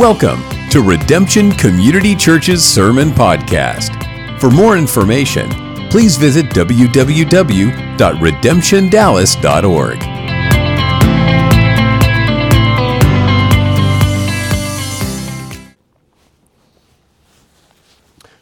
Welcome to Redemption Community Church's Sermon Podcast. For more information, please visit www.redemptiondallas.org.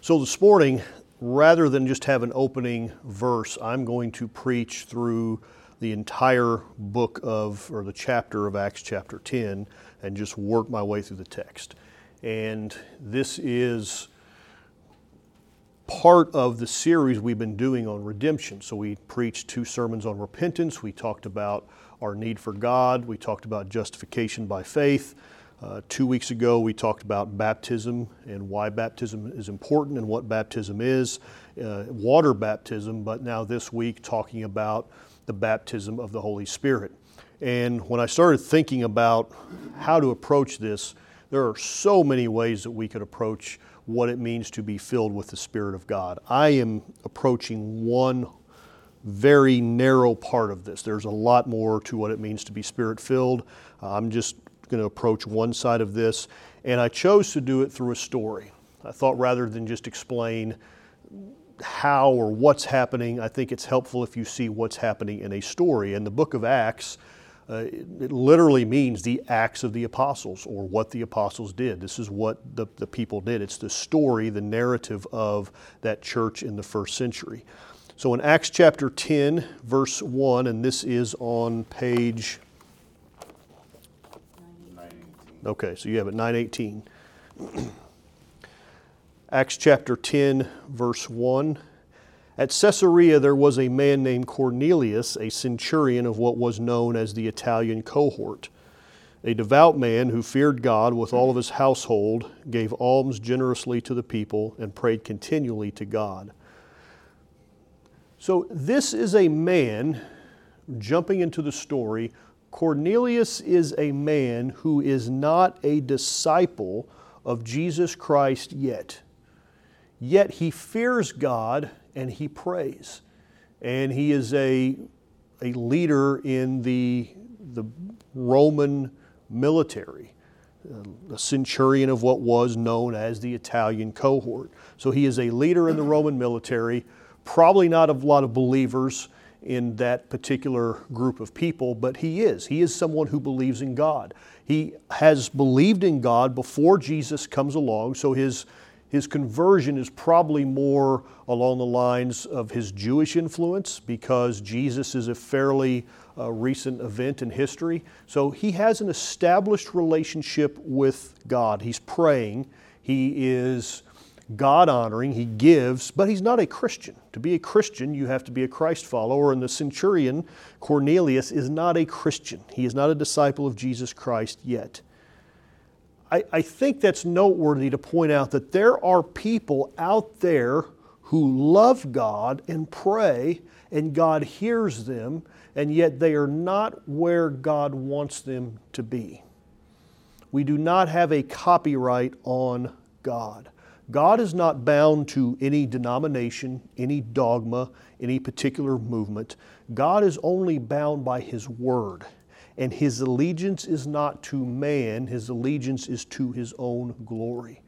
So this morning, rather than just have an opening verse, I'm going to preach through the entire book of, or the chapter of Acts chapter 10 and just work my way through the text. And this is part of the series we've been doing on redemption. So we preached two sermons on repentance. We talked about our need for God. We talked about justification by faith. Uh, two weeks ago, we talked about baptism and why baptism is important and what baptism is, uh, water baptism, but now this week, talking about the baptism of the Holy Spirit. And when I started thinking about how to approach this, there are so many ways that we could approach what it means to be filled with the Spirit of God. I am approaching one very narrow part of this. There's a lot more to what it means to be Spirit filled. I'm just going to approach one side of this, and I chose to do it through a story. I thought rather than just explain how or what's happening, I think it's helpful if you see what's happening in a story. And the book of Acts uh, it literally means the acts of the apostles or what the apostles did. This is what the, the people did. It's the story, the narrative of that church in the first century. So in Acts chapter 10, verse 1, and this is on page. Okay, so you have it 918. Acts chapter 10, verse 1. At Caesarea, there was a man named Cornelius, a centurion of what was known as the Italian cohort. A devout man who feared God with all of his household, gave alms generously to the people, and prayed continually to God. So, this is a man, jumping into the story, Cornelius is a man who is not a disciple of Jesus Christ yet. Yet he fears God and he prays. And he is a, a leader in the, the Roman military, uh, a centurion of what was known as the Italian cohort. So he is a leader in the Roman military, probably not a lot of believers in that particular group of people, but he is. He is someone who believes in God. He has believed in God before Jesus comes along, so his his conversion is probably more along the lines of his Jewish influence because Jesus is a fairly uh, recent event in history. So he has an established relationship with God. He's praying, he is God honoring, he gives, but he's not a Christian. To be a Christian, you have to be a Christ follower, and the centurion, Cornelius, is not a Christian. He is not a disciple of Jesus Christ yet. I, I think that's noteworthy to point out that there are people out there who love God and pray, and God hears them, and yet they are not where God wants them to be. We do not have a copyright on God. God is not bound to any denomination, any dogma, any particular movement. God is only bound by His Word and his allegiance is not to man, his allegiance is to his own glory.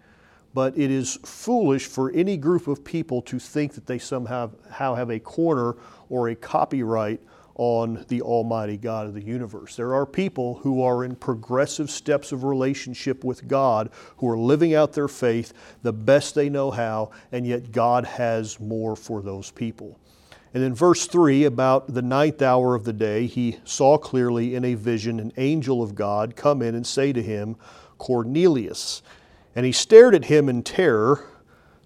But it is foolish for any group of people to think that they somehow have a corner or a copyright on the Almighty God of the universe. There are people who are in progressive steps of relationship with God, who are living out their faith the best they know how, and yet God has more for those people. And in verse 3, about the ninth hour of the day, he saw clearly in a vision an angel of God come in and say to him, Cornelius. And he stared at him in terror,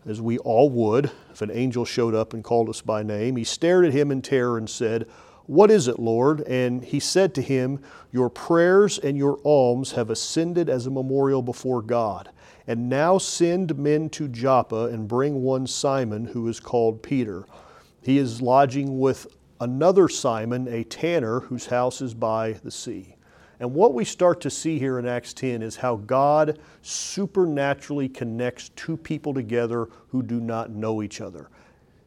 as we all would if an angel showed up and called us by name. He stared at him in terror and said, What is it, Lord? And he said to him, Your prayers and your alms have ascended as a memorial before God. And now send men to Joppa and bring one Simon, who is called Peter. He is lodging with another Simon, a tanner, whose house is by the sea. And what we start to see here in Acts 10 is how God supernaturally connects two people together who do not know each other.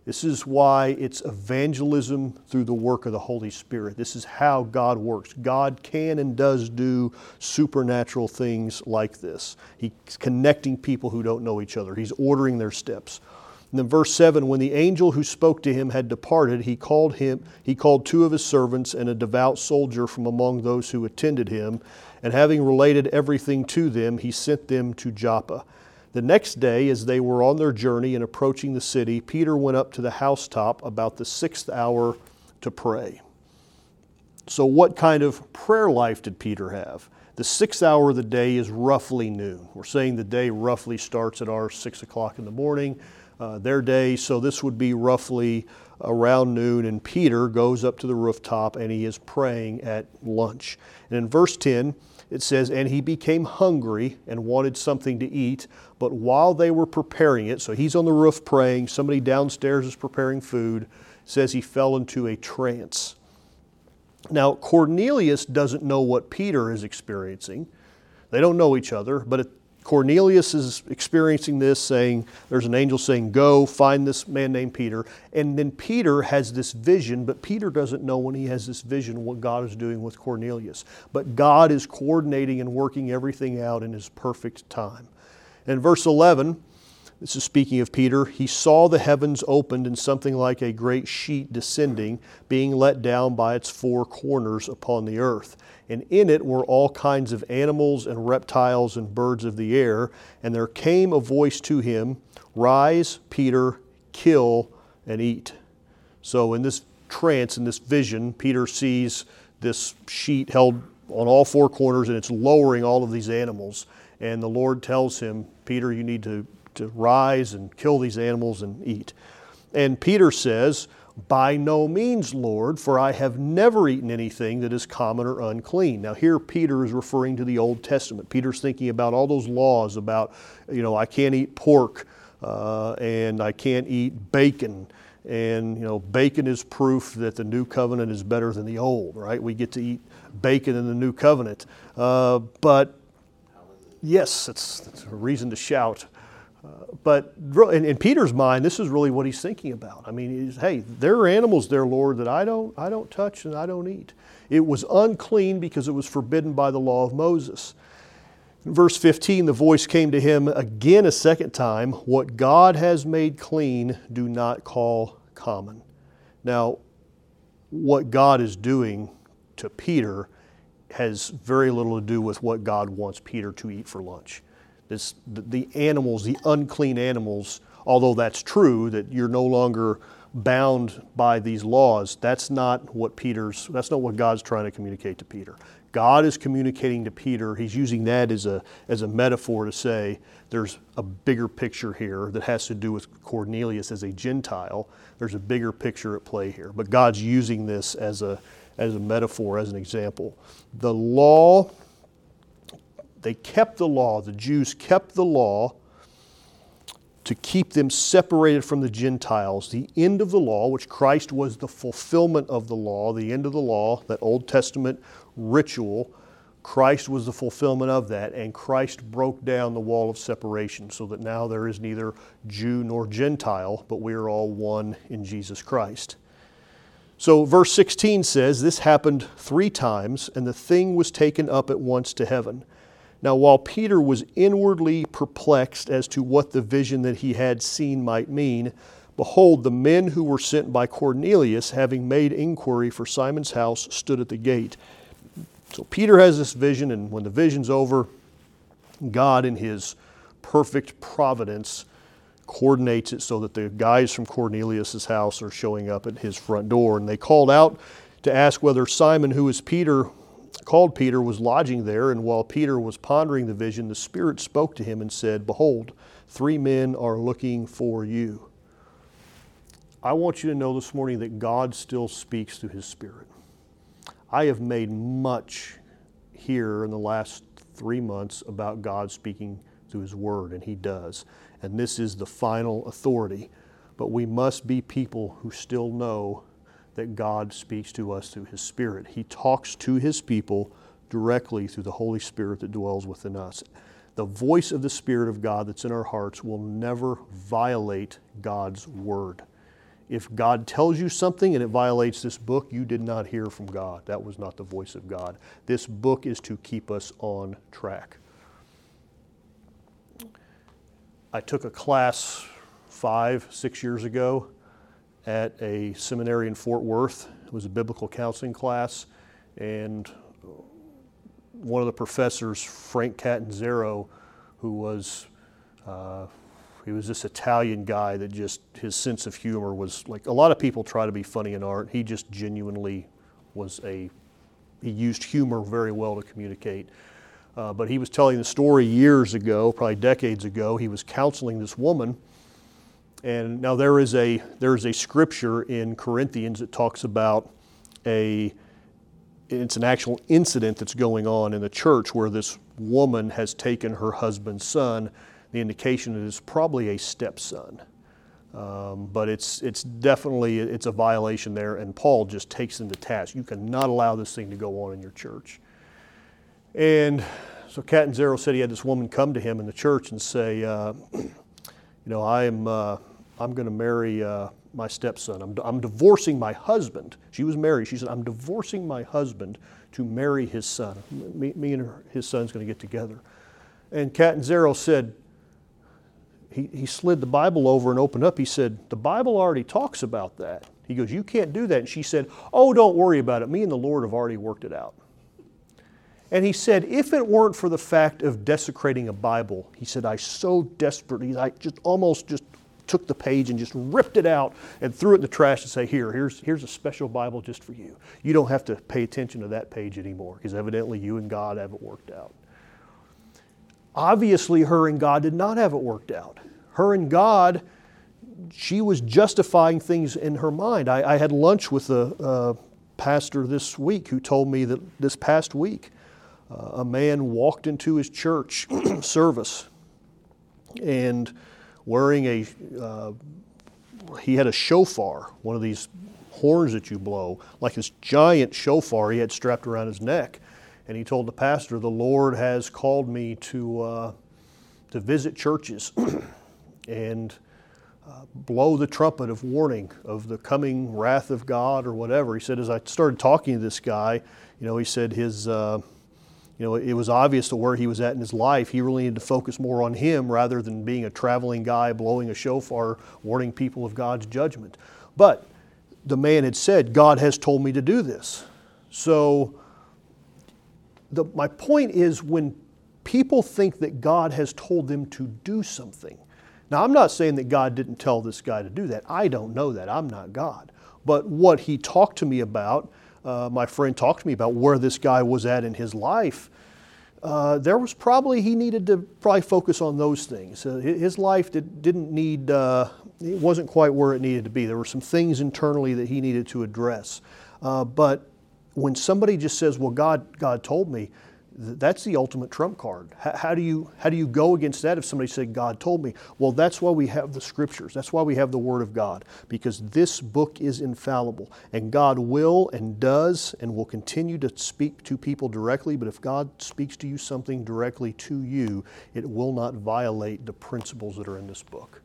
This is why it's evangelism through the work of the Holy Spirit. This is how God works. God can and does do supernatural things like this. He's connecting people who don't know each other, He's ordering their steps. And then verse 7 when the angel who spoke to him had departed he called him he called two of his servants and a devout soldier from among those who attended him and having related everything to them he sent them to Joppa the next day, as they were on their journey and approaching the city, Peter went up to the housetop about the sixth hour to pray. So, what kind of prayer life did Peter have? The sixth hour of the day is roughly noon. We're saying the day roughly starts at our six o'clock in the morning, uh, their day, so this would be roughly around noon. And Peter goes up to the rooftop and he is praying at lunch. And in verse 10, it says, And he became hungry and wanted something to eat. But while they were preparing it, so he's on the roof praying, somebody downstairs is preparing food, says he fell into a trance. Now, Cornelius doesn't know what Peter is experiencing. They don't know each other, but Cornelius is experiencing this, saying, There's an angel saying, Go find this man named Peter. And then Peter has this vision, but Peter doesn't know when he has this vision what God is doing with Cornelius. But God is coordinating and working everything out in his perfect time. In verse 11, this is speaking of Peter. He saw the heavens opened and something like a great sheet descending, being let down by its four corners upon the earth. And in it were all kinds of animals and reptiles and birds of the air. And there came a voice to him Rise, Peter, kill and eat. So, in this trance, in this vision, Peter sees this sheet held on all four corners and it's lowering all of these animals. And the Lord tells him, Peter, you need to to rise and kill these animals and eat. And Peter says, By no means, Lord, for I have never eaten anything that is common or unclean. Now, here Peter is referring to the Old Testament. Peter's thinking about all those laws about, you know, I can't eat pork uh, and I can't eat bacon. And, you know, bacon is proof that the new covenant is better than the old, right? We get to eat bacon in the new covenant. Uh, but yes, it's, it's a reason to shout but in, in, Peter's mind, this is really what he's thinking about. I mean, hey, there are animals there, Lord, that I don't, I don't touch and I don't eat. It was unclean because it was forbidden by the law of Moses. In verse 15, the voice came to him again a second time What God has made clean, do not call common. Now, what God is doing to Peter has very little to do with what God wants Peter to eat for lunch. This, the animals, the unclean animals, although that's true that you're no longer bound by these laws, that's not what Peter's, that's not what God's trying to communicate to Peter. God is communicating to Peter, he's using that as a, as a metaphor to say there's a bigger picture here that has to do with Cornelius as a Gentile. There's a bigger picture at play here. But God's using this as a, as a metaphor, as an example. The law they kept the law, the Jews kept the law to keep them separated from the Gentiles. The end of the law, which Christ was the fulfillment of the law, the end of the law, that Old Testament ritual, Christ was the fulfillment of that, and Christ broke down the wall of separation so that now there is neither Jew nor Gentile, but we are all one in Jesus Christ. So, verse 16 says, This happened three times, and the thing was taken up at once to heaven. Now, while Peter was inwardly perplexed as to what the vision that he had seen might mean, behold, the men who were sent by Cornelius, having made inquiry for Simon's house, stood at the gate. So Peter has this vision, and when the vision's over, God, in his perfect providence, coordinates it so that the guys from Cornelius' house are showing up at his front door. And they called out to ask whether Simon, who is Peter, called Peter was lodging there, and while Peter was pondering the vision, the Spirit spoke to him and said, Behold, three men are looking for you. I want you to know this morning that God still speaks through His Spirit. I have made much here in the last three months about God speaking through His Word, and He does. And this is the final authority. But we must be people who still know that God speaks to us through His Spirit. He talks to His people directly through the Holy Spirit that dwells within us. The voice of the Spirit of God that's in our hearts will never violate God's Word. if God tells you something and it violates this book, you did not hear from God. That was not the voice of God. This book is to keep us on track. I took a class five, six years ago at a seminary in Fort Worth. It was a biblical counseling class, and one of the professors, Frank Catanzaro, who was uh, he was this Italian guy that just his sense of humor was like a lot of people try to be funny in art. He just genuinely was a he used humor very well to communicate. Uh, but he was telling the story years ago, probably decades ago. He was counseling this woman, and now there is a there is a scripture in Corinthians that talks about a it's an actual incident that's going on in the church where this woman has taken her husband's son the indication it's probably a stepson. Um, but it's, it's definitely it's a violation there, and Paul just takes them to task. You cannot allow this thing to go on in your church. And so Catanzaro said he had this woman come to him in the church and say, uh, you know, I'm, uh, I'm going to marry uh, my stepson. I'm, I'm divorcing my husband. She was married. She said, I'm divorcing my husband to marry his son. Me, me and her, his son's going to get together. And Catanzaro said, he, he slid the Bible over and opened up. He said, The Bible already talks about that. He goes, You can't do that. And she said, Oh, don't worry about it. Me and the Lord have already worked it out. And he said, If it weren't for the fact of desecrating a Bible, he said, I so desperately, I just almost just took the page and just ripped it out and threw it in the trash and say, Here, here's, here's a special Bible just for you. You don't have to pay attention to that page anymore because evidently you and God have it worked out. Obviously, her and God did not have it worked out her and God, she was justifying things in her mind. I, I had lunch with a, a, pastor this week who told me that this past week uh, a man walked into his church service and wearing a, uh, he had a shofar, one of these horns that you blow, like this giant shofar he had strapped around his neck. And he told the pastor, The Lord has called me to, uh, to visit churches and uh, blow the trumpet of warning of the coming wrath of God or whatever. He said, as I started talking to this guy, you know, he said his, uh, you know, it was obvious to where he was at in his life. He really needed to focus more on him rather than being a traveling guy blowing a shofar, warning people of God's judgment. But the man had said, God has told me to do this. So the, my point is when people think that God has told them to do something, now, I'm not saying that God didn't tell this guy to do that. I don't know that. I'm not God. But what he talked to me about, uh, my friend talked to me about where this guy was at in his life. Uh, there was probably, he needed to probably focus on those things. Uh, his life did, didn't need, uh, it wasn't quite where it needed to be. There were some things internally that he needed to address. Uh, but when somebody just says, well, God, God told me, that's the ultimate trump card. How, do you how do you go against that if somebody said God told me? Well, that's why we have the scriptures. That's why we have the Word of God because this book is infallible, and God will and does and will continue to speak to people directly. But if God speaks to you something directly to you, it will not violate the principles that are in this book.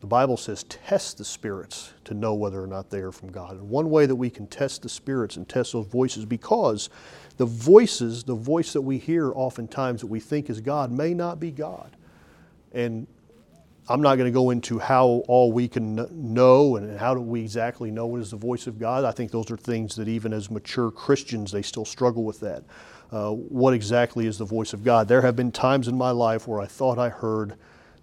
The Bible says, test the spirits to know whether or not they are from God. And one way that we can test the spirits and test those voices, because the voices, the voice that we hear oftentimes that we think is God, may not be God. And I'm not going to go into how all we can know and how do we exactly know what is the voice of God. I think those are things that even as mature Christians, they still struggle with that. Uh, what exactly is the voice of God? There have been times in my life where I thought I heard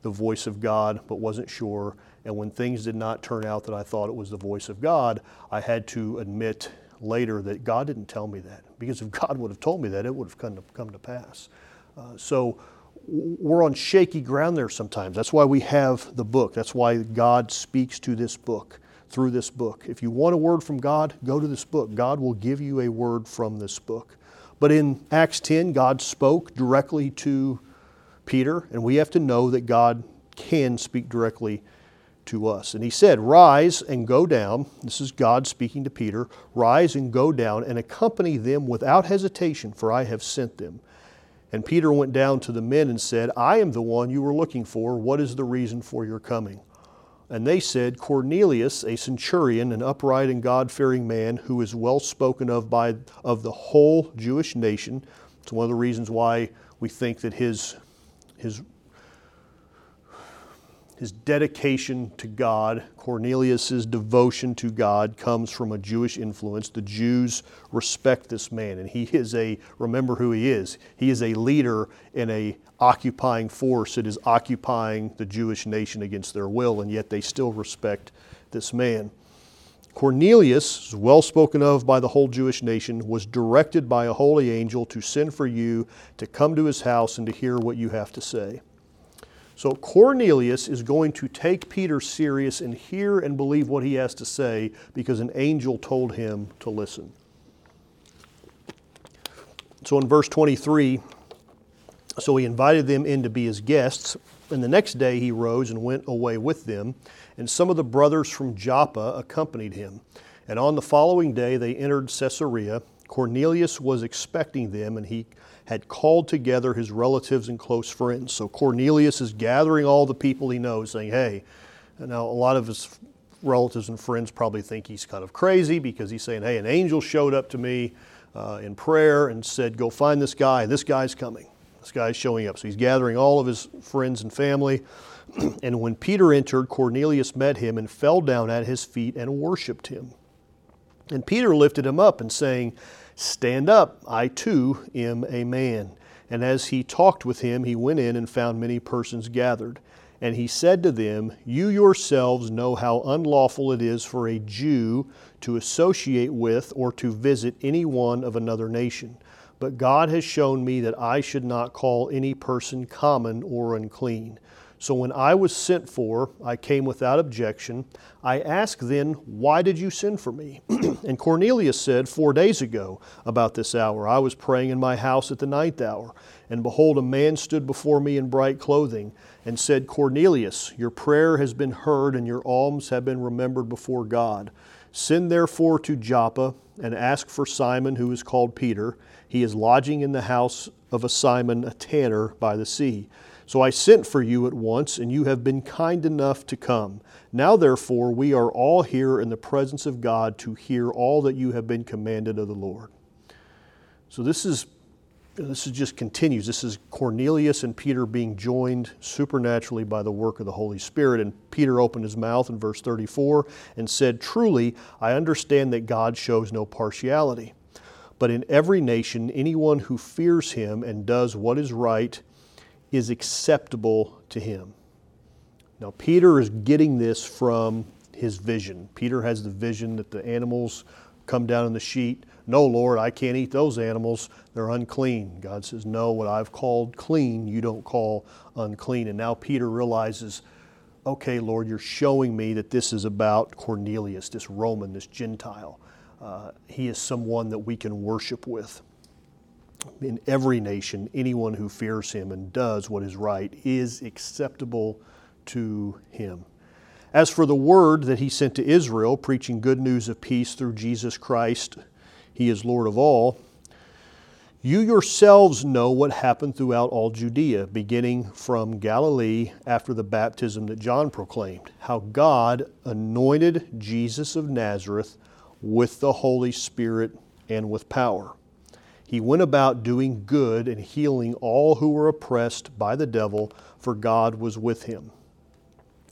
the voice of God, but wasn't sure. And when things did not turn out that I thought it was the voice of God, I had to admit later that God didn't tell me that. Because if God would have told me that, it would have come to, come to pass. Uh, so we're on shaky ground there sometimes. That's why we have the book. That's why God speaks to this book through this book. If you want a word from God, go to this book. God will give you a word from this book. But in Acts 10, God spoke directly to Peter, and we have to know that God can speak directly to us. And he said, Rise and go down. This is God speaking to Peter. Rise and go down and accompany them without hesitation, for I have sent them. And Peter went down to the men and said, I am the one you were looking for. What is the reason for your coming? And they said, Cornelius, a centurion, an upright and God fearing man, who is well spoken of by of the whole Jewish nation. It's one of the reasons why we think that his, his his dedication to God, Cornelius's devotion to God comes from a Jewish influence. The Jews respect this man and he is a remember who he is. He is a leader in a occupying force that is occupying the Jewish nation against their will and yet they still respect this man. Cornelius, well spoken of by the whole Jewish nation, was directed by a holy angel to send for you to come to his house and to hear what you have to say. So Cornelius is going to take Peter serious and hear and believe what he has to say because an angel told him to listen. So in verse 23, so he invited them in to be his guests, and the next day he rose and went away with them, and some of the brothers from Joppa accompanied him. And on the following day they entered Caesarea. Cornelius was expecting them, and he had called together his relatives and close friends. So Cornelius is gathering all the people he knows, saying, Hey, now a lot of his relatives and friends probably think he's kind of crazy because he's saying, Hey, an angel showed up to me uh, in prayer and said, Go find this guy, and this guy's coming. This guy's showing up. So he's gathering all of his friends and family. and when Peter entered, Cornelius met him and fell down at his feet and worshiped him. And Peter lifted him up and saying, Stand up, I too am a man. And as he talked with him, he went in and found many persons gathered. And he said to them, You yourselves know how unlawful it is for a Jew to associate with or to visit any one of another nation. But God has shown me that I should not call any person common or unclean. So when I was sent for, I came without objection. I asked then, Why did you send for me? and Cornelius said, Four days ago, about this hour, I was praying in my house at the ninth hour. And behold, a man stood before me in bright clothing and said, Cornelius, your prayer has been heard, and your alms have been remembered before God. Send therefore to Joppa and ask for Simon, who is called Peter. He is lodging in the house of a Simon, a tanner by the sea. So I sent for you at once, and you have been kind enough to come. Now, therefore, we are all here in the presence of God to hear all that you have been commanded of the Lord. So this is this is just continues. This is Cornelius and Peter being joined supernaturally by the work of the Holy Spirit. And Peter opened his mouth in verse 34 and said, Truly, I understand that God shows no partiality. But in every nation, anyone who fears him and does what is right is acceptable to him. Now, Peter is getting this from his vision. Peter has the vision that the animals come down in the sheet. No, Lord, I can't eat those animals. They're unclean. God says, No, what I've called clean, you don't call unclean. And now Peter realizes, okay, Lord, you're showing me that this is about Cornelius, this Roman, this Gentile. Uh, he is someone that we can worship with in every nation, anyone who fears him and does what is right is acceptable to him. As for the word that he sent to Israel, preaching good news of peace through Jesus Christ, he is Lord of all. You yourselves know what happened throughout all Judea, beginning from Galilee after the baptism that John proclaimed, how God anointed Jesus of Nazareth with the Holy Spirit and with power he went about doing good and healing all who were oppressed by the devil, for God was with him.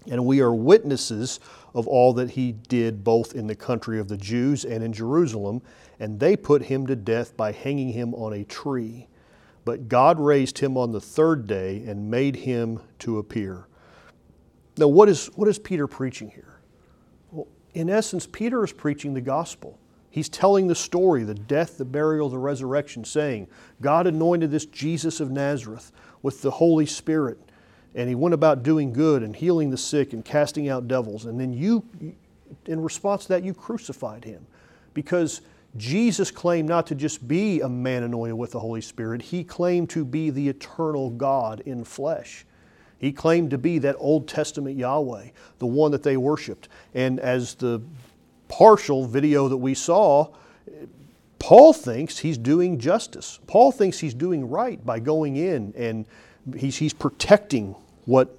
And we are witnesses of all that he did both in the country of the Jews and in Jerusalem, and they put him to death by hanging him on a tree. But God raised him on the third day and made him to appear. Now, what is, what is Peter preaching here? Well, in essence, Peter is preaching the gospel. He's telling the story, the death, the burial, the resurrection, saying, God anointed this Jesus of Nazareth with the Holy Spirit, and he went about doing good and healing the sick and casting out devils. And then you, in response to that, you crucified him. Because Jesus claimed not to just be a man anointed with the Holy Spirit, he claimed to be the eternal God in flesh. He claimed to be that Old Testament Yahweh, the one that they worshiped. And as the partial video that we saw, Paul thinks he's doing justice. Paul thinks he's doing right by going in and he's, he's protecting what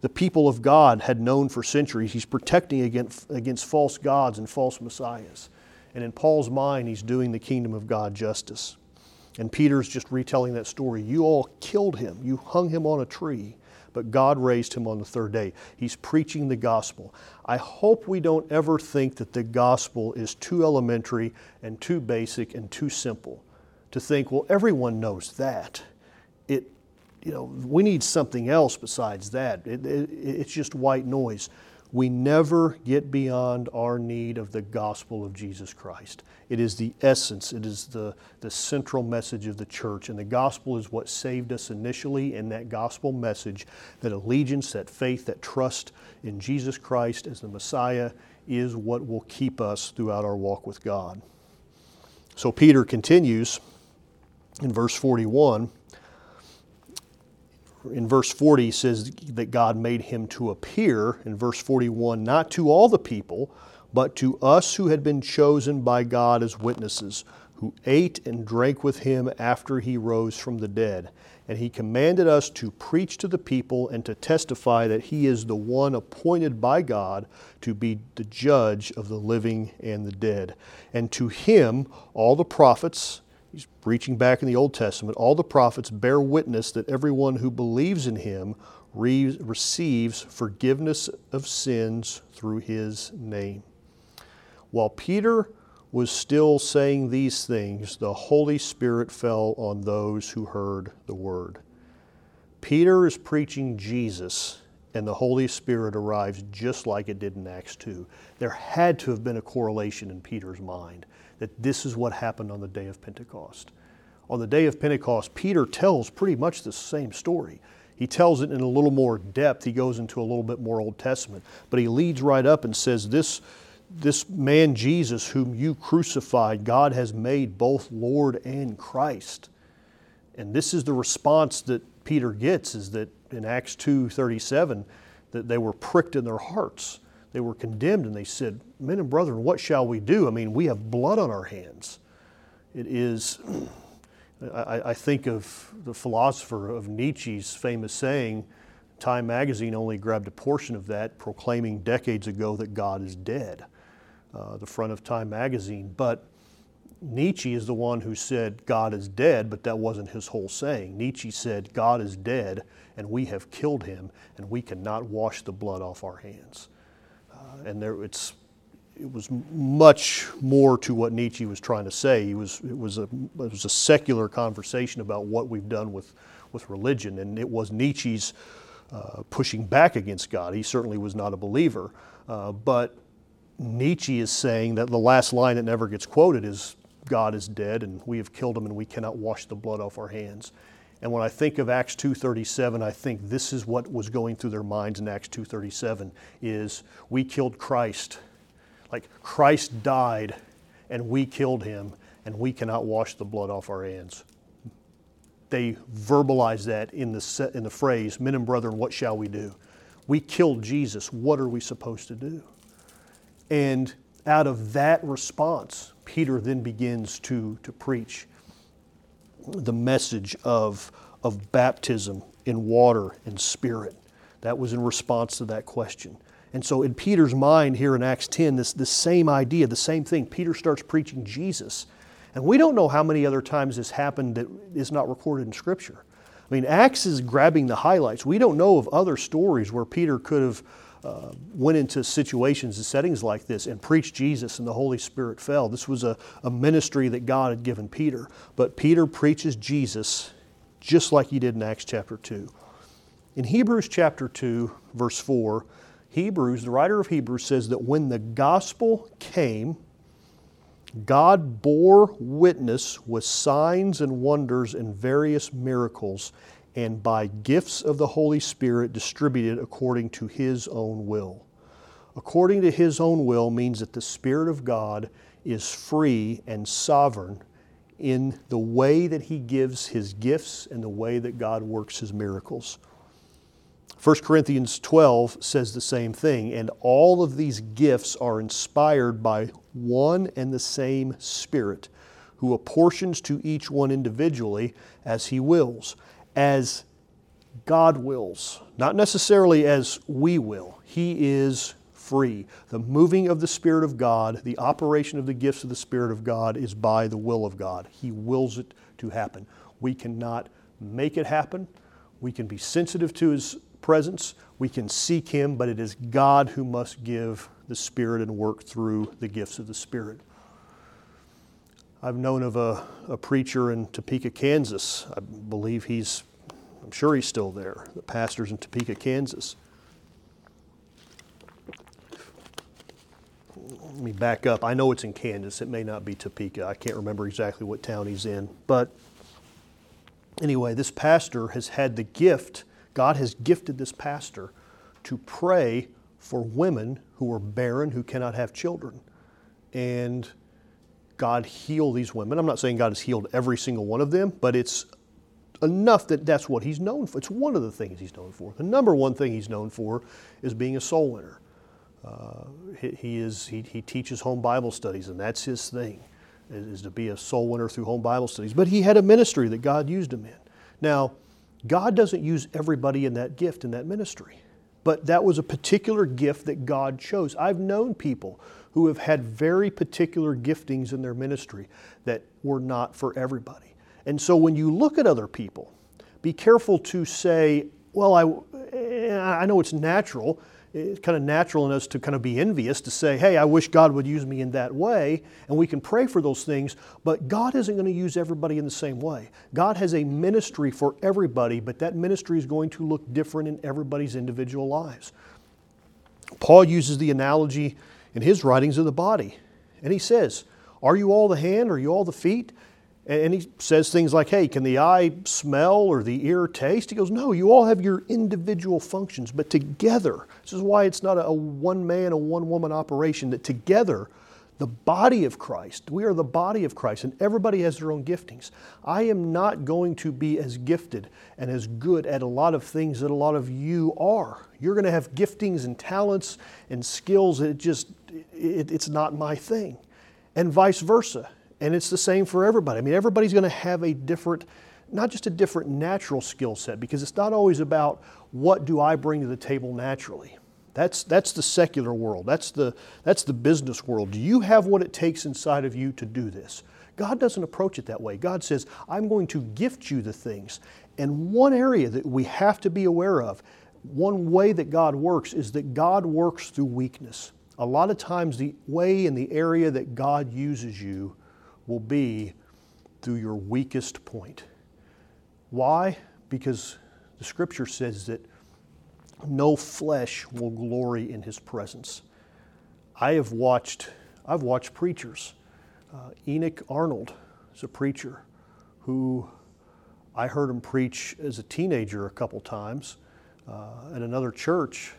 the people of God had known for centuries. He's protecting against, against false gods and false messiahs. And in Paul's mind, he's doing the kingdom of God justice. And Peter's just retelling that story. You all killed him, you hung him on a tree, but God raised him on the third day. He's preaching the gospel. I hope we don't ever think that the gospel is too elementary and too basic and too simple to think, well, everyone knows that. It, you know, we need something else besides that. It, it, it's just white noise. We never get beyond our need of the gospel of Jesus Christ. It is the essence, it is the, the central message of the church. And the gospel is what saved us initially. And that gospel message, that allegiance, that faith, that trust in Jesus Christ as the Messiah, is what will keep us throughout our walk with God. So Peter continues in verse 41 in verse 40 he says that God made him to appear. In verse 41, not to all the people, but to us who had been chosen by God as witnesses, who ate and drank with him after he rose from the dead. And he commanded us to preach to the people and to testify that he is the one appointed by God to be the judge of the living and the dead. And to him all the prophets, He's preaching back in the Old Testament. All the prophets bear witness that everyone who believes in him re- receives forgiveness of sins through his name. While Peter was still saying these things, the Holy Spirit fell on those who heard the word. Peter is preaching Jesus, and the Holy Spirit arrives just like it did in Acts 2. There had to have been a correlation in Peter's mind that this is what happened on the day of Pentecost. On the day of Pentecost, Peter tells pretty much the same story. He tells it in a little more depth. He goes into a little bit more Old Testament. But he leads right up and says, This, this man Jesus, whom you crucified, God has made both Lord and Christ. And this is the response that Peter gets is that in Acts 2:37 that they were pricked in their hearts they were condemned and they said, Men and brethren, what shall we do? I mean, we have blood on our hands. It is, I, I think of the philosopher of Nietzsche's famous saying, Time magazine only grabbed a portion of that, proclaiming decades ago that God is dead, uh, the front of Time magazine. But Nietzsche is the one who said God is dead, but that wasn't his whole saying. Nietzsche said God is dead and we have killed him and we cannot wash the blood off our hands and there it's it was much more to what Nietzsche was trying to say. He was, it, was a, it was a secular conversation about what we've done with, with religion, and it was Nietzsche's uh, pushing back against God. He certainly was not a believer, uh, but Nietzsche is saying that the last line that never gets quoted is God is dead, and we have killed him, and we cannot wash the blood off our hands. And when I think of Acts 2:37, I think this is what was going through their minds in Acts 2:37 is we killed Christ. Like Christ died and we killed him and we cannot wash the blood off our hands. They verbalize that in the set, in the phrase, "Men and brethren, what shall we do?" We killed Jesus. What are we supposed to do? And out of that response, Peter then begins to, to preach the message of, of baptism in water and spirit. That was in response to that question. And so, in Peter's mind here in Acts 10, this, this same idea, the same thing, Peter starts preaching Jesus. And we don't know how many other times this happened that is not recorded in Scripture. I mean, Acts is grabbing the highlights. We don't know of other stories where Peter could have uh, went into situations and settings like this and preached Jesus and the Holy Spirit fell. This was a, a ministry that God had given Peter. But Peter preaches Jesus just like he did in Acts chapter 2. In Hebrews chapter 2, verse 4, Hebrews, the writer of Hebrews says that when the gospel came, God bore witness with signs and wonders and various miracles and by gifts of the Holy Spirit distributed according to His own will. According to His own will means that the Spirit of God is free and sovereign in the way that He gives His gifts and the way that God works His miracles. 1 Corinthians 12 says the same thing, and all of these gifts are inspired by one and the same Spirit, who apportions to each one individually as He wills as God wills, not necessarily as we will. He is free. The moving of the Spirit of God, the operation of the gifts of the Spirit of God is by the will of God. He wills it to happen. We cannot make it happen. We can be sensitive to His presence. We can seek Him, but it is God who must give the Spirit and work through the gifts of the Spirit. I've known of a, a preacher in Topeka, Kansas. I believe he's, I'm sure he's still there. The pastor's in Topeka, Kansas. Let me back up. I know it's in Kansas. It may not be Topeka. I can't remember exactly what town he's in. But anyway, this pastor has had the gift, God has gifted this pastor to pray for women who are barren, who cannot have children. And God heal these women. I'm not saying God has healed every single one of them, but it's enough that that's what he's known for. It's one of the things he's known for. The number one thing he's known for is being a soul winner. Uh, he, he, is, he, he teaches home Bible studies, and that's his thing, is, is to be a soul winner through home Bible studies. But he had a ministry that God used him in. Now, God doesn't use everybody in that gift, in that ministry. But that was a particular gift that God chose. I've known people who have had very particular giftings in their ministry that were not for everybody. And so when you look at other people, be careful to say, well, I, eh, I know it's natural. It's kind of natural in us to kind of be envious, to say, hey, I wish God would use me in that way. And we can pray for those things, but God isn't going to use everybody in the same way. God has a ministry for everybody, but that ministry is going to look different in everybody's individual lives. Paul uses the analogy in his writings of the body. And he says, Are you all the hand? Are you all the feet? And he says things like, Hey, can the eye smell or the ear taste? He goes, No, you all have your individual functions, but together, this is why it's not a one man, a one woman operation, that together, the body of Christ, we are the body of Christ, and everybody has their own giftings. I am not going to be as gifted and as good at a lot of things that a lot of you are. You're going to have giftings and talents and skills that just it, it's not my thing. And vice versa. And it's the same for everybody. I mean, everybody's going to have a different, not just a different natural skill set, because it's not always about what do I bring to the table naturally. That's, that's the secular world. That's the, that's the business world. Do you have what it takes inside of you to do this? God doesn't approach it that way. God says, I'm going to gift you the things. And one area that we have to be aware of, one way that God works, is that God works through weakness a lot of times the way and the area that God uses you will be through your weakest point. Why? Because the scripture says that no flesh will glory in his presence. I have watched, I've watched preachers. Uh, Enoch Arnold is a preacher who I heard him preach as a teenager a couple times uh, at another church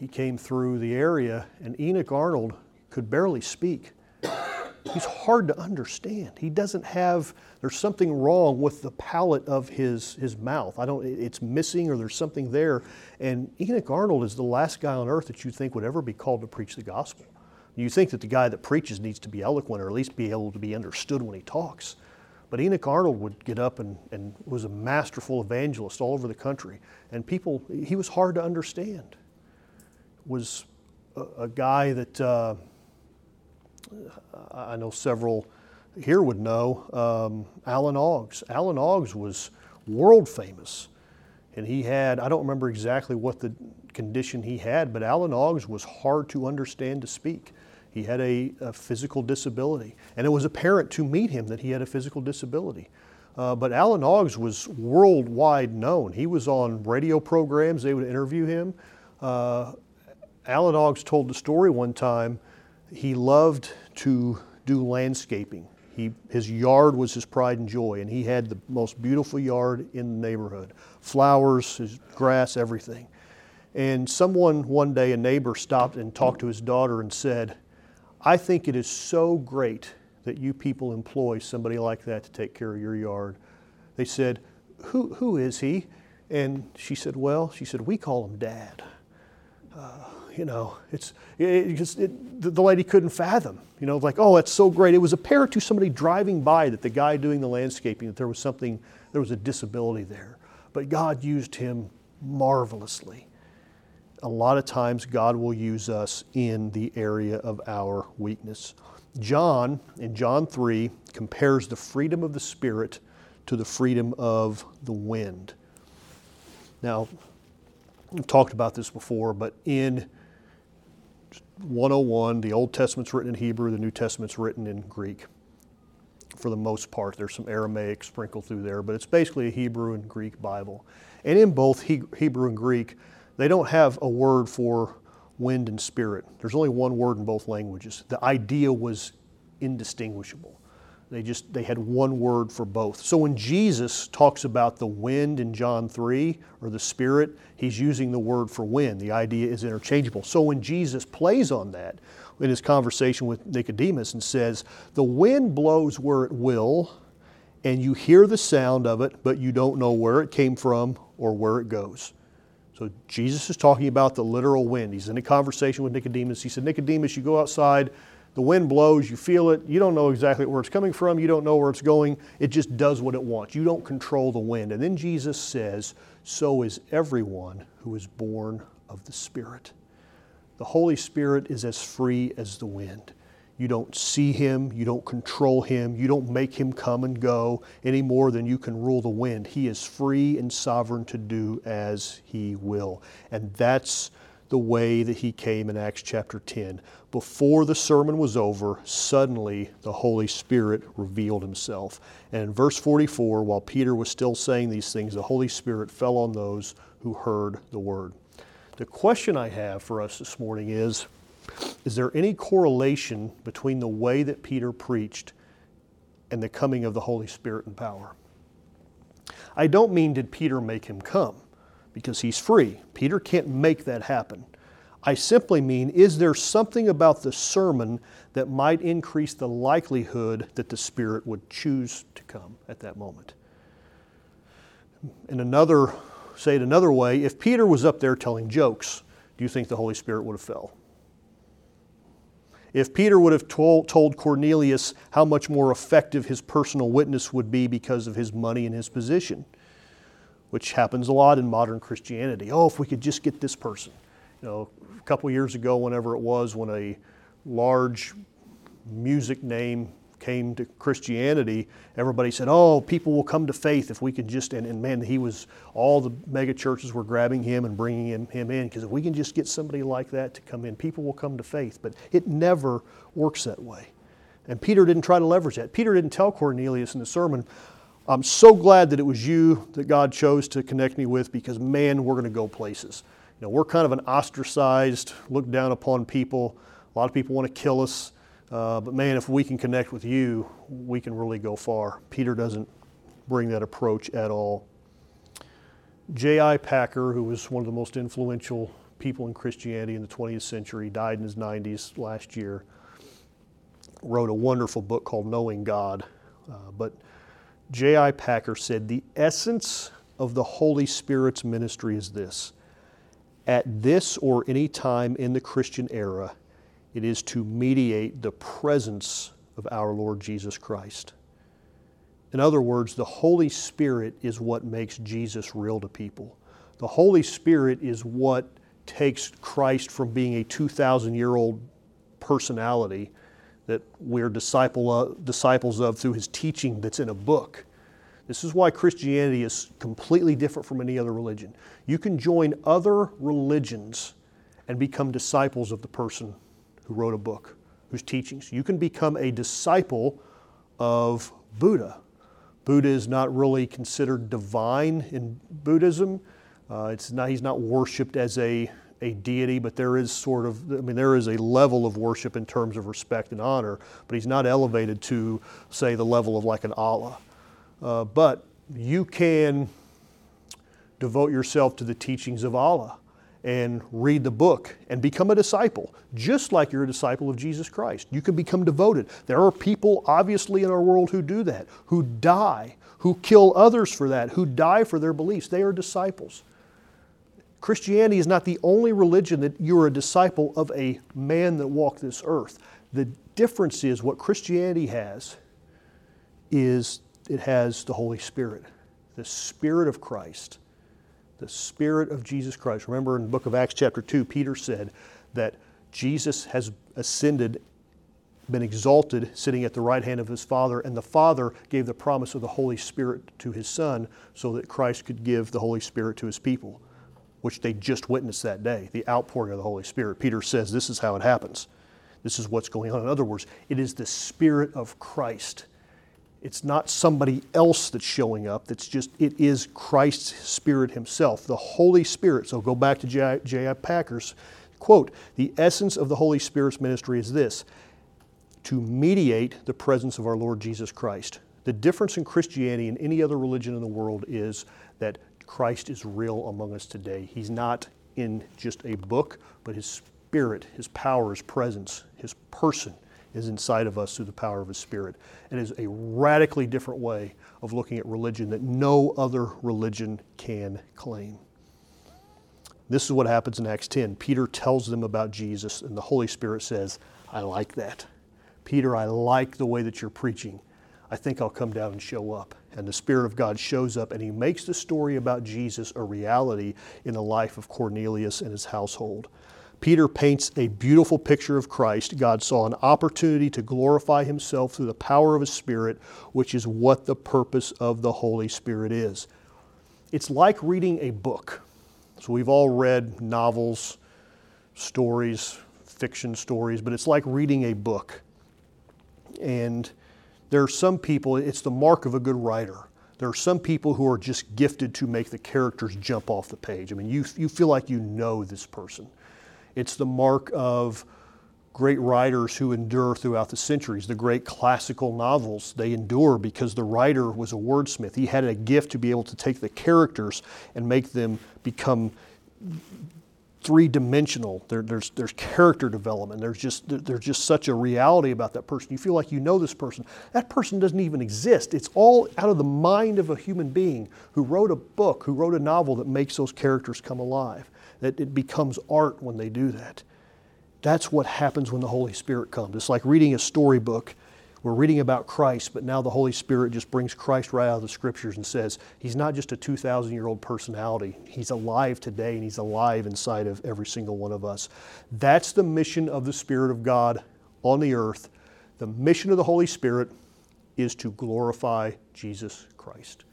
he came through the area, and Enoch Arnold could barely speak. He's hard to understand. He doesn't have, there's something wrong with the palate of his, his mouth. I don't, it's missing or there's something there. And Enoch Arnold is the last guy on earth that you think would ever be called to preach the gospel. You think that the guy that preaches needs to be eloquent or at least be able to be understood when he talks. But Enoch Arnold would get up and, and was a masterful evangelist all over the country. And people, he was hard to understand was a, a guy that uh, I know several here would know, um, Alan Oggs. Alan Oggs was world famous. And he had, I don't remember exactly what the condition he had, but Alan Oggs was hard to understand to speak. He had a, a physical disability. And it was apparent to meet him that he had a physical disability. Uh, but Alan Oggs was worldwide known. He was on radio programs, they would interview him. Uh, Alan Oggs told the story one time. He loved to do landscaping. He, his yard was his pride and joy, and he had the most beautiful yard in the neighborhood flowers, grass, everything. And someone one day, a neighbor, stopped and talked to his daughter and said, I think it is so great that you people employ somebody like that to take care of your yard. They said, Who, who is he? And she said, Well, she said, we call him dad. Uh, you know, it's it, just it, the, the lady couldn't fathom. You know, like, oh, that's so great. It was apparent to somebody driving by that the guy doing the landscaping that there was something, there was a disability there. but God used him marvelously. A lot of times, God will use us in the area of our weakness. John, in John 3, compares the freedom of the Spirit to the freedom of the wind. Now, I've talked about this before, but in 101, the Old Testament's written in Hebrew, the New Testament's written in Greek for the most part. There's some Aramaic sprinkled through there, but it's basically a Hebrew and Greek Bible. And in both Hebrew and Greek, they don't have a word for wind and spirit. There's only one word in both languages. The idea was indistinguishable. They just they had one word for both. So when Jesus talks about the wind in John 3 or the spirit, he's using the word for wind. The idea is interchangeable. So when Jesus plays on that in his conversation with Nicodemus and says, "The wind blows where it will, and you hear the sound of it, but you don't know where it came from or where it goes." So Jesus is talking about the literal wind. He's in a conversation with Nicodemus. He said, "Nicodemus, you go outside the wind blows, you feel it, you don't know exactly where it's coming from, you don't know where it's going, it just does what it wants. You don't control the wind. And then Jesus says, So is everyone who is born of the Spirit. The Holy Spirit is as free as the wind. You don't see him, you don't control him, you don't make him come and go any more than you can rule the wind. He is free and sovereign to do as he will. And that's the way that he came in Acts chapter 10. Before the sermon was over, suddenly the Holy Spirit revealed himself. And in verse 44, while Peter was still saying these things, the Holy Spirit fell on those who heard the word. The question I have for us this morning is Is there any correlation between the way that Peter preached and the coming of the Holy Spirit and power? I don't mean did Peter make him come because he's free. Peter can't make that happen. I simply mean, is there something about the sermon that might increase the likelihood that the Spirit would choose to come at that moment? In another, say it another way, if Peter was up there telling jokes, do you think the Holy Spirit would have fell? If Peter would have told, told Cornelius how much more effective his personal witness would be because of his money and his position, which happens a lot in modern Christianity. Oh, if we could just get this person. You know, a couple years ago, whenever it was, when a large music name came to Christianity, everybody said, "Oh, people will come to faith if we can just." And, and man, he was all the mega churches were grabbing him and bringing him, him in because if we can just get somebody like that to come in, people will come to faith. But it never works that way. And Peter didn't try to leverage that. Peter didn't tell Cornelius in the sermon, I'm so glad that it was you that God chose to connect me with because, man, we're going to go places. You know, we're kind of an ostracized, looked down upon people. A lot of people want to kill us. Uh, but man, if we can connect with you, we can really go far. Peter doesn't bring that approach at all. J.I. Packer, who was one of the most influential people in Christianity in the 20th century, died in his 90s last year, wrote a wonderful book called Knowing God. Uh, but J.I. Packer said, The essence of the Holy Spirit's ministry is this. At this or any time in the Christian era, it is to mediate the presence of our Lord Jesus Christ. In other words, the Holy Spirit is what makes Jesus real to people. The Holy Spirit is what takes Christ from being a 2,000 year old personality that we're disciple of, disciples of through his teaching that's in a book. This is why Christianity is completely different from any other religion. You can join other religions and become disciples of the person who wrote a book, whose teachings. You can become a disciple of Buddha. Buddha is not really considered divine in Buddhism. Uh, it's not, he's not worshipped as a a deity, but there is sort of, I mean, there is a level of worship in terms of respect and honor, but he's not elevated to, say, the level of like an Allah. Uh, but you can devote yourself to the teachings of Allah and read the book and become a disciple, just like you're a disciple of Jesus Christ. You can become devoted. There are people, obviously, in our world who do that, who die, who kill others for that, who die for their beliefs. They are disciples. Christianity is not the only religion that you're a disciple of a man that walked this earth. The difference is what Christianity has is it has the Holy Spirit, the Spirit of Christ. The Spirit of Jesus Christ. Remember in the book of Acts, chapter 2, Peter said that Jesus has ascended, been exalted, sitting at the right hand of his Father, and the Father gave the promise of the Holy Spirit to his Son so that Christ could give the Holy Spirit to his people, which they just witnessed that day, the outpouring of the Holy Spirit. Peter says this is how it happens. This is what's going on. In other words, it is the Spirit of Christ. It's not somebody else that's showing up. That's just, it is Christ's Spirit Himself, the Holy Spirit. So go back to J.I. Packer's quote The essence of the Holy Spirit's ministry is this to mediate the presence of our Lord Jesus Christ. The difference in Christianity and any other religion in the world is that Christ is real among us today. He's not in just a book, but His Spirit, His power, His presence, His person is inside of us through the power of His Spirit. It is a radically different way of looking at religion that no other religion can claim. This is what happens in Acts 10. Peter tells them about Jesus, and the Holy Spirit says, I like that. Peter, I like the way that you're preaching. I think I'll come down and show up. And the Spirit of God shows up, and he makes the story about Jesus a reality in the life of Cornelius and his household. Peter paints a beautiful picture of Christ. God saw an opportunity to glorify himself through the power of his Spirit, which is what the purpose of the Holy Spirit is. It's like reading a book. So we've all read novels, stories, fiction stories, but it's like reading a book. And there are some people, it's the mark of a good writer. There are some people who are just gifted to make the characters jump off the page. I mean, you, you feel like you know this person. It's the mark of great writers who endure throughout the centuries. The great classical novels, they endure because the writer was a wordsmith. He had a gift to be able to take the characters and make them become three dimensional. There, there's, there's character development. There's just, there's just such a reality about that person. You feel like you know this person. That person doesn't even exist. It's all out of the mind of a human being who wrote a book, who wrote a novel that makes those characters come alive that it becomes art when they do that. That's what happens when the Holy Spirit comes. It's like reading a storybook. We're reading about Christ, but now the Holy Spirit just brings Christ right out of the scriptures and says, He's not just a 2,000 year old personality. He's alive today and He's alive inside of every single one of us. That's the mission of the Spirit of God on the earth. The mission of the Holy Spirit is to glorify Jesus Christ.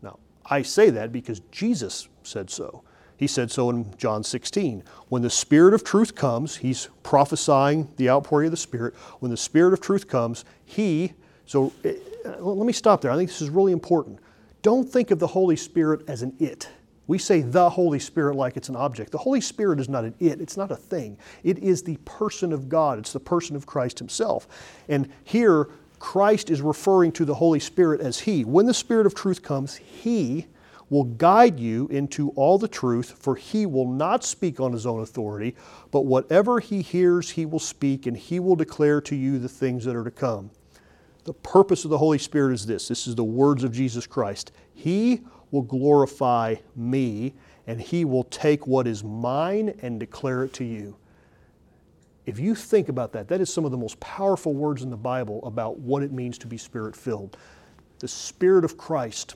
Now, I say that because Jesus said so. He said so in John 16. When the Spirit of truth comes, he's prophesying the outpouring of the Spirit. When the Spirit of truth comes, he, so eh, let me stop there. I think this is really important. Don't think of the Holy Spirit as an it. We say the Holy Spirit like it's an object. The Holy Spirit is not an it, it's not a thing. It is the person of God, it's the person of Christ Himself. And here, Christ is referring to the Holy Spirit as He. When the Spirit of truth comes, He will guide you into all the truth, for he will not speak on his own authority, but whatever he hears, he will speak, and he will declare to you the things that are to come. The purpose of the Holy Spirit is this this is the words of Jesus Christ. He will glorify me, and he will take what is mine and declare it to you. If you think about that, that is some of the most powerful words in the Bible about what it means to be spirit filled. The Spirit of Christ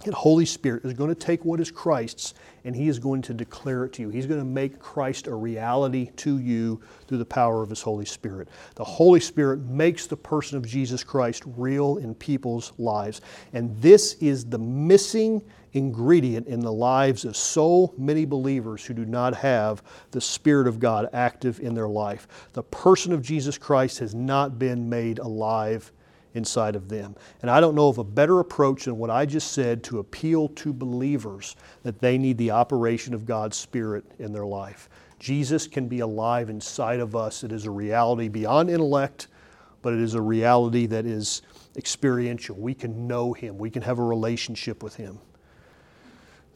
the Holy Spirit is going to take what is Christ's and He is going to declare it to you. He's going to make Christ a reality to you through the power of His Holy Spirit. The Holy Spirit makes the person of Jesus Christ real in people's lives. And this is the missing ingredient in the lives of so many believers who do not have the Spirit of God active in their life. The person of Jesus Christ has not been made alive inside of them. And I don't know of a better approach than what I just said to appeal to believers that they need the operation of God's Spirit in their life. Jesus can be alive inside of us. It is a reality beyond intellect, but it is a reality that is experiential. We can know Him, we can have a relationship with Him.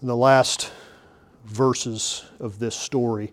In the last verses of this story,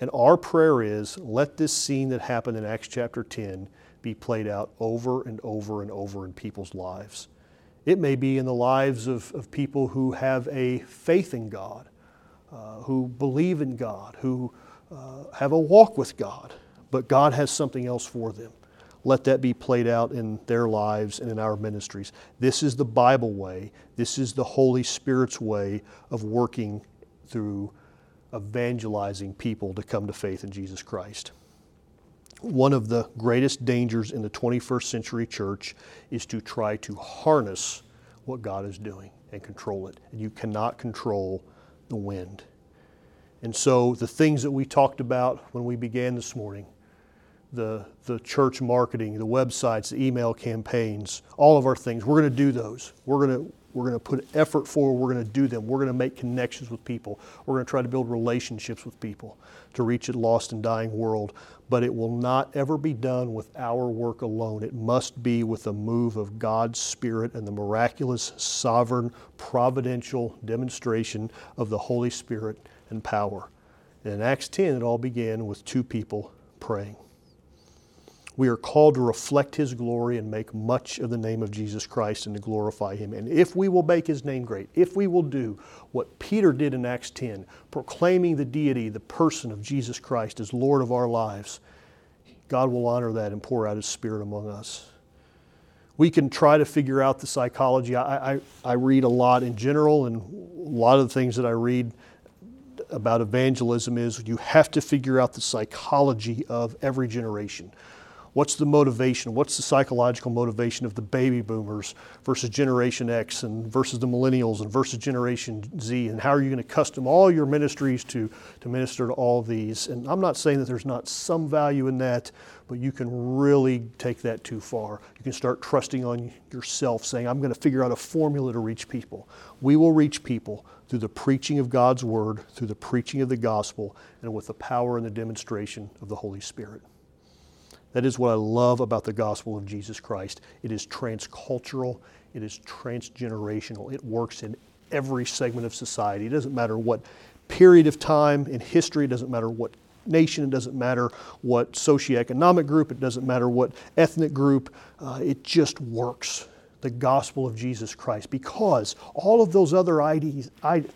And our prayer is let this scene that happened in Acts chapter 10 be played out over and over and over in people's lives. It may be in the lives of, of people who have a faith in God, uh, who believe in God, who uh, have a walk with God, but God has something else for them. Let that be played out in their lives and in our ministries. This is the Bible way. This is the Holy Spirit's way of working through evangelizing people to come to faith in Jesus Christ. One of the greatest dangers in the 21st century church is to try to harness what God is doing and control it. And you cannot control the wind. And so the things that we talked about when we began this morning, the, the church marketing, the websites, the email campaigns, all of our things, we're going to do those. We're going to we're going to put effort forward. We're going to do them. We're going to make connections with people. We're going to try to build relationships with people to reach a lost and dying world. But it will not ever be done with our work alone. It must be with the move of God's Spirit and the miraculous, sovereign, providential demonstration of the Holy Spirit and power. And in Acts 10, it all began with two people praying. We are called to reflect His glory and make much of the name of Jesus Christ and to glorify Him. And if we will make His name great, if we will do what Peter did in Acts 10, proclaiming the deity, the person of Jesus Christ as Lord of our lives, God will honor that and pour out His Spirit among us. We can try to figure out the psychology. I, I, I read a lot in general, and a lot of the things that I read about evangelism is you have to figure out the psychology of every generation. What's the motivation? What's the psychological motivation of the baby boomers versus Generation X and versus the millennials and versus Generation Z? And how are you going to custom all your ministries to, to minister to all these? And I'm not saying that there's not some value in that, but you can really take that too far. You can start trusting on yourself, saying, I'm going to figure out a formula to reach people. We will reach people through the preaching of God's Word, through the preaching of the gospel, and with the power and the demonstration of the Holy Spirit. That is what I love about the gospel of Jesus Christ. It is transcultural, it is transgenerational. It works in every segment of society. It doesn't matter what period of time in history, it doesn't matter what nation, it doesn't matter what socioeconomic group, it doesn't matter what ethnic group, uh, it just works. The gospel of Jesus Christ, because all of those other ide-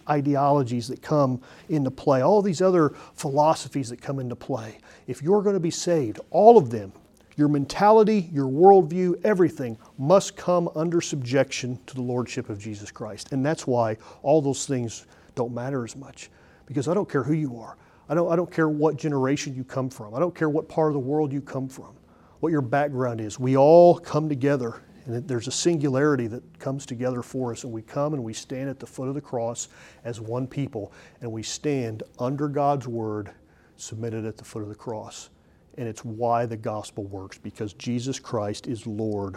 ideologies that come into play, all these other philosophies that come into play, if you're going to be saved, all of them, your mentality, your worldview, everything must come under subjection to the Lordship of Jesus Christ. And that's why all those things don't matter as much. Because I don't care who you are. I don't, I don't care what generation you come from. I don't care what part of the world you come from, what your background is. We all come together, and there's a singularity that comes together for us. And we come and we stand at the foot of the cross as one people, and we stand under God's word submitted at the foot of the cross. And it's why the gospel works, because Jesus Christ is Lord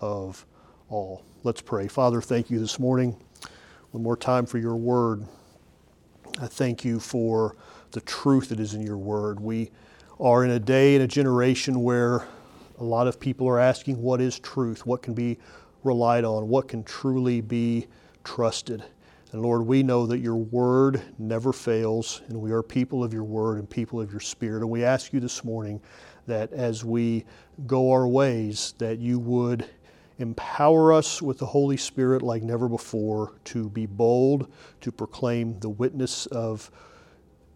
of all. Let's pray. Father, thank you this morning. One more time for your word. I thank you for the truth that is in your word. We are in a day and a generation where a lot of people are asking what is truth, what can be relied on, what can truly be trusted. And Lord, we know that your word never fails, and we are people of your word and people of your spirit. And we ask you this morning that as we go our ways, that you would empower us with the Holy Spirit like never before to be bold, to proclaim the witness of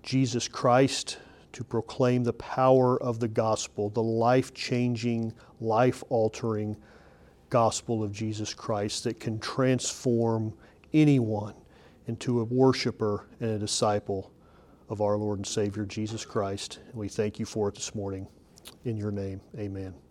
Jesus Christ, to proclaim the power of the gospel, the life changing, life altering gospel of Jesus Christ that can transform anyone into a worshiper and a disciple of our Lord and Savior Jesus Christ. And we thank you for it this morning. In your name, amen.